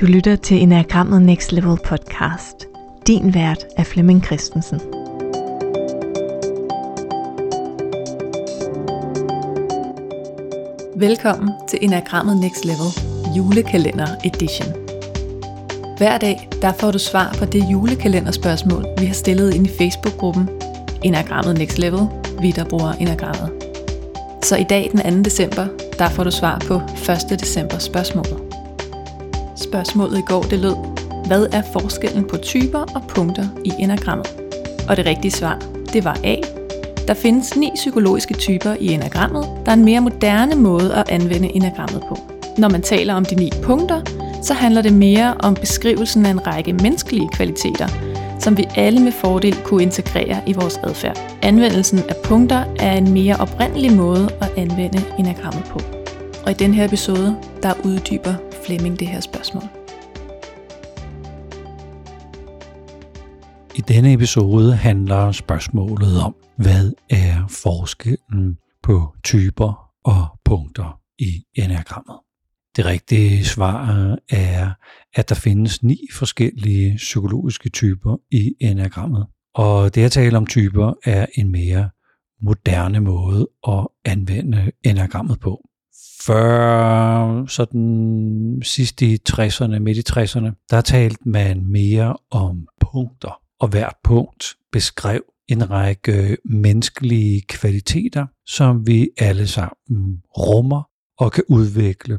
Du lytter til Enagrammet Next Level podcast. Din vært er Flemming Christensen. Velkommen til Enagrammet Next Level julekalender edition. Hver dag der får du svar på det julekalenderspørgsmål, vi har stillet ind i Facebook-gruppen Enagrammet Next Level, vi der bruger Enagrammet. Så i dag den 2. december, der får du svar på 1. december spørgsmålet. Spørgsmålet i går det lød, hvad er forskellen på typer og punkter i enagrammet? Og det rigtige svar, det var A. Der findes ni psykologiske typer i enagrammet, der er en mere moderne måde at anvende enagrammet på. Når man taler om de ni punkter, så handler det mere om beskrivelsen af en række menneskelige kvaliteter, som vi alle med fordel kunne integrere i vores adfærd. Anvendelsen af punkter er en mere oprindelig måde at anvende enagrammet på. Og i den her episode, der uddyber Flemming det her spørgsmål. I denne episode handler spørgsmålet om, hvad er forskellen på typer og punkter i enagrammet. Det rigtige svar er, at der findes ni forskellige psykologiske typer i enagrammet. Og det at tale om typer er en mere moderne måde at anvende enagrammet på. 40, sådan sidst i 60'erne, midt i 60'erne, der talte man mere om punkter, og hvert punkt beskrev en række menneskelige kvaliteter, som vi alle sammen rummer og kan udvikle.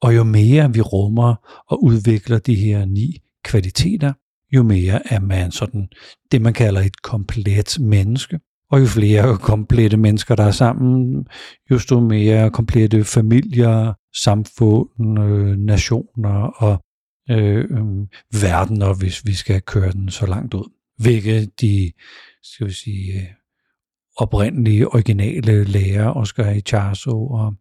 Og jo mere vi rummer og udvikler de her ni kvaliteter, jo mere er man sådan det, man kalder et komplet menneske. Og jo flere komplette mennesker, der er sammen, jo mere komplette familier, samfund, øh, nationer og øh, øh, verdener, hvis vi skal køre den så langt ud. Hvilket de, skal vi sige, øh, oprindelige, originale lærer, Oscar Icharso og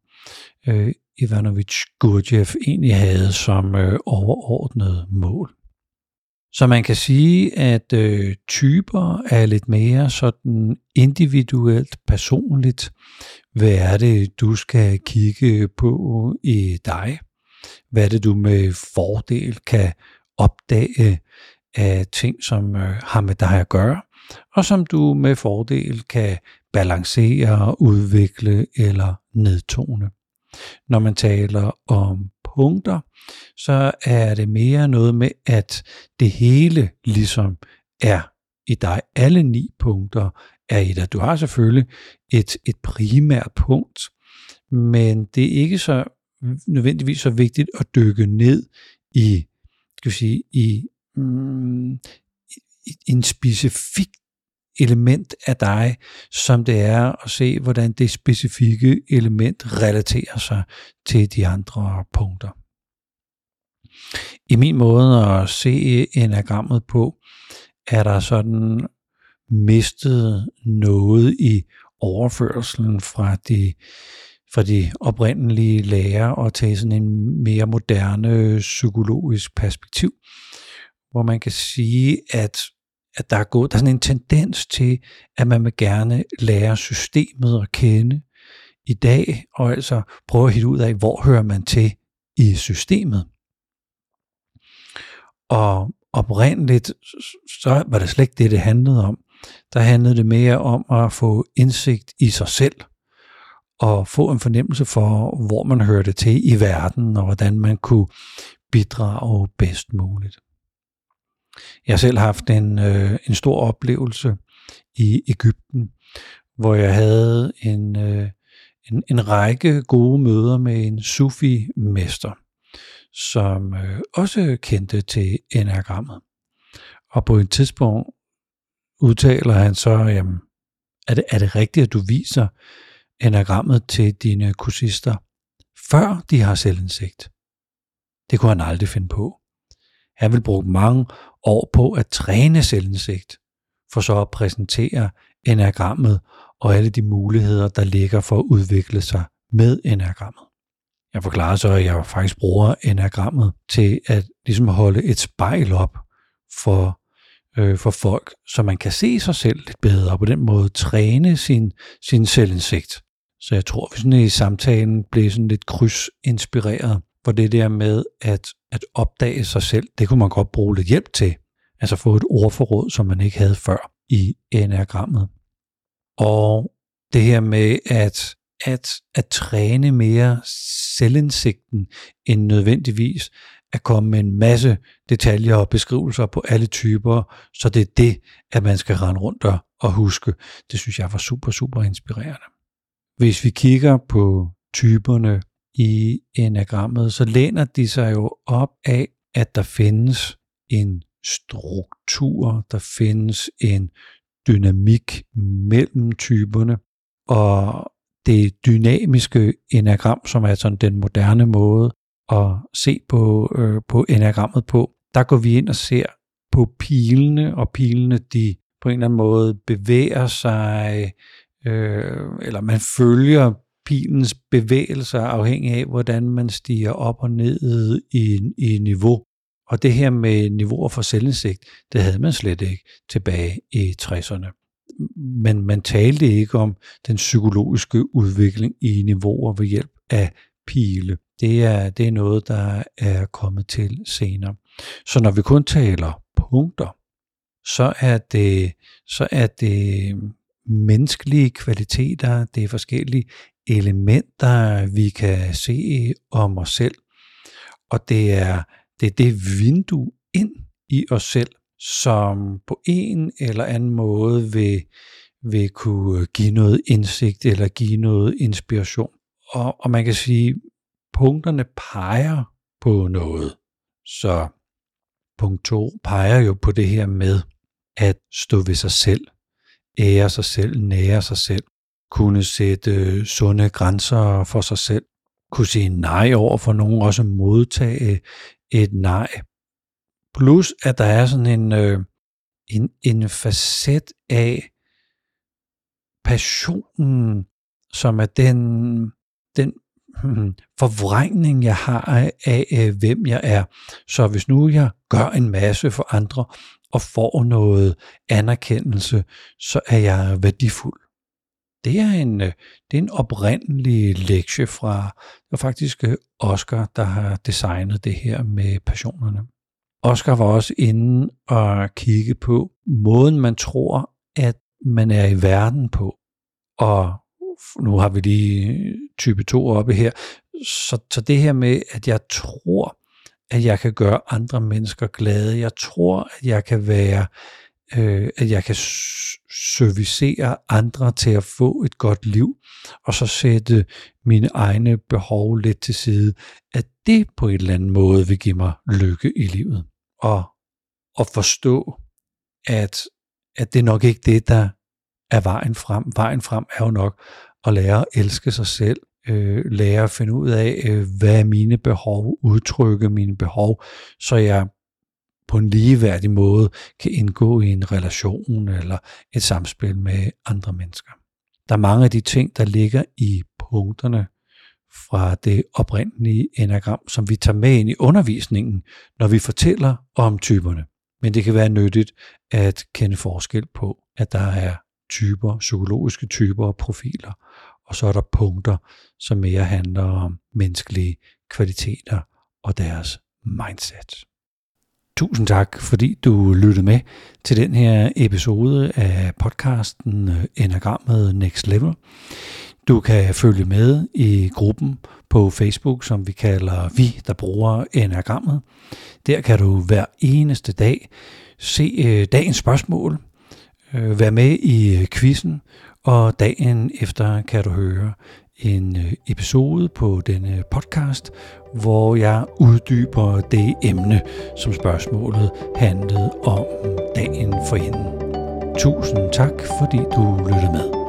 øh, Ivanovich Gurdjieff, egentlig havde som øh, overordnet mål. Så man kan sige, at øh, typer er lidt mere sådan individuelt, personligt. Hvad er det, du skal kigge på i dig? Hvad er det, du med fordel kan opdage af ting, som øh, har med dig at gøre, og som du med fordel kan balancere, udvikle eller nedtone. Når man taler om punkter, så er det mere noget med, at det hele ligesom er i dig. Alle ni punkter er i dig. Du har selvfølgelig et, et primært punkt, men det er ikke så nødvendigvis så vigtigt at dykke ned i, skal sige, i, mm, i en specifik element af dig, som det er at se, hvordan det specifikke element relaterer sig til de andre punkter. I min måde at se enagrammet på, er der sådan mistet noget i overførselen fra de, fra de oprindelige lærer og tage sådan en mere moderne psykologisk perspektiv, hvor man kan sige, at at der er, gået, der er sådan en tendens til, at man vil gerne lære systemet at kende i dag, og altså prøve at hitte ud af, hvor hører man til i systemet. Og oprindeligt, så var det slet ikke det, det handlede om. Der handlede det mere om at få indsigt i sig selv, og få en fornemmelse for, hvor man hørte til i verden, og hvordan man kunne bidrage bedst muligt. Jeg har selv haft en, øh, en stor oplevelse i Ægypten, hvor jeg havde en, øh, en, en række gode møder med en sufi-mester, som øh, også kendte til enagrammet. Og på et tidspunkt udtaler han så, jamen, er det, er det rigtigt, at du viser enagrammet til dine kursister, før de har selvindsigt? Det kunne han aldrig finde på. Han vil bruge mange år på at træne selvindsigt, for så at præsentere enagrammet og alle de muligheder, der ligger for at udvikle sig med enagrammet. Jeg forklarer så, at jeg faktisk bruger enagrammet til at ligesom holde et spejl op for, øh, for folk, så man kan se sig selv lidt bedre, og på den måde træne sin, sin selvindsigt. Så jeg tror, at vi sådan i samtalen blev sådan lidt krydsinspireret hvor det der med at, at opdage sig selv, det kunne man godt bruge lidt hjælp til. Altså få et ordforråd, som man ikke havde før i enagrammet. Og det her med at, at, at træne mere selvindsigten end nødvendigvis at komme med en masse detaljer og beskrivelser på alle typer, så det er det, at man skal rende rundt og, og huske. Det synes jeg var super, super inspirerende. Hvis vi kigger på typerne i enagrammet, så læner de sig jo op af, at der findes en struktur, der findes en dynamik mellem typerne, og det dynamiske enagram, som er sådan den moderne måde at se på, øh, på enagrammet på, der går vi ind og ser på pilene, og pilene de på en eller anden måde bevæger sig, øh, eller man følger pilens bevægelser afhængig af, hvordan man stiger op og ned i, i niveau. Og det her med niveauer for selvindsigt, det havde man slet ikke tilbage i 60'erne. Men man talte ikke om den psykologiske udvikling i niveauer ved hjælp af pile. Det er, det er noget, der er kommet til senere. Så når vi kun taler punkter, så er det, så er det menneskelige kvaliteter, det er forskellige elementer, vi kan se om os selv. Og det er det, er det vindue ind i os selv, som på en eller anden måde vil, vil kunne give noget indsigt eller give noget inspiration. Og, og man kan sige, punkterne peger på noget. Så punkt 2 peger jo på det her med at stå ved sig selv, ære sig selv, nære sig selv, kunne sætte øh, sunde grænser for sig selv, kunne sige nej over for nogen, også modtage et nej. Plus at der er sådan en, øh, en, en facet af passionen, som er den, den hmm, forvrængning, jeg har af, af, øh, hvem jeg er. Så hvis nu jeg gør en masse for andre og får noget anerkendelse, så er jeg værdifuld. Det er en, øh, det er en oprindelig lektie fra, det var faktisk øh, Oscar, der har designet det her med passionerne. Oscar var også inde og kigge på måden, man tror, at man er i verden på. Og nu har vi lige øh, type 2 oppe her. Så, så det her med, at jeg tror, at jeg kan gøre andre mennesker glade. Jeg tror, at jeg kan være øh, at jeg kan servicere andre til at få et godt liv, og så sætte mine egne behov lidt til side, at det på en eller anden måde vil give mig lykke i livet. Og, og forstå, at, at det er nok ikke det, der er vejen frem. Vejen frem er jo nok at lære at elske sig selv, øh, lære at finde ud af, øh, hvad er mine behov, udtrykke mine behov, så jeg på en ligeværdig måde kan indgå i en relation eller et samspil med andre mennesker. Der er mange af de ting, der ligger i punkterne fra det oprindelige enagram, som vi tager med ind i undervisningen, når vi fortæller om typerne. Men det kan være nyttigt at kende forskel på, at der er typer, psykologiske typer og profiler, og så er der punkter, som mere handler om menneskelige kvaliteter og deres mindset. Tusind tak, fordi du lyttede med til den her episode af podcasten øh, Enagrammet Next Level. Du kan følge med i gruppen på Facebook, som vi kalder Vi, der bruger Enagrammet. Der kan du hver eneste dag se øh, dagens spørgsmål, øh, være med i quizzen, og dagen efter kan du høre en øh, episode på denne podcast, hvor jeg uddyber det emne, som spørgsmålet handlede om dagen for hende. Tusind tak, fordi du lyttede med.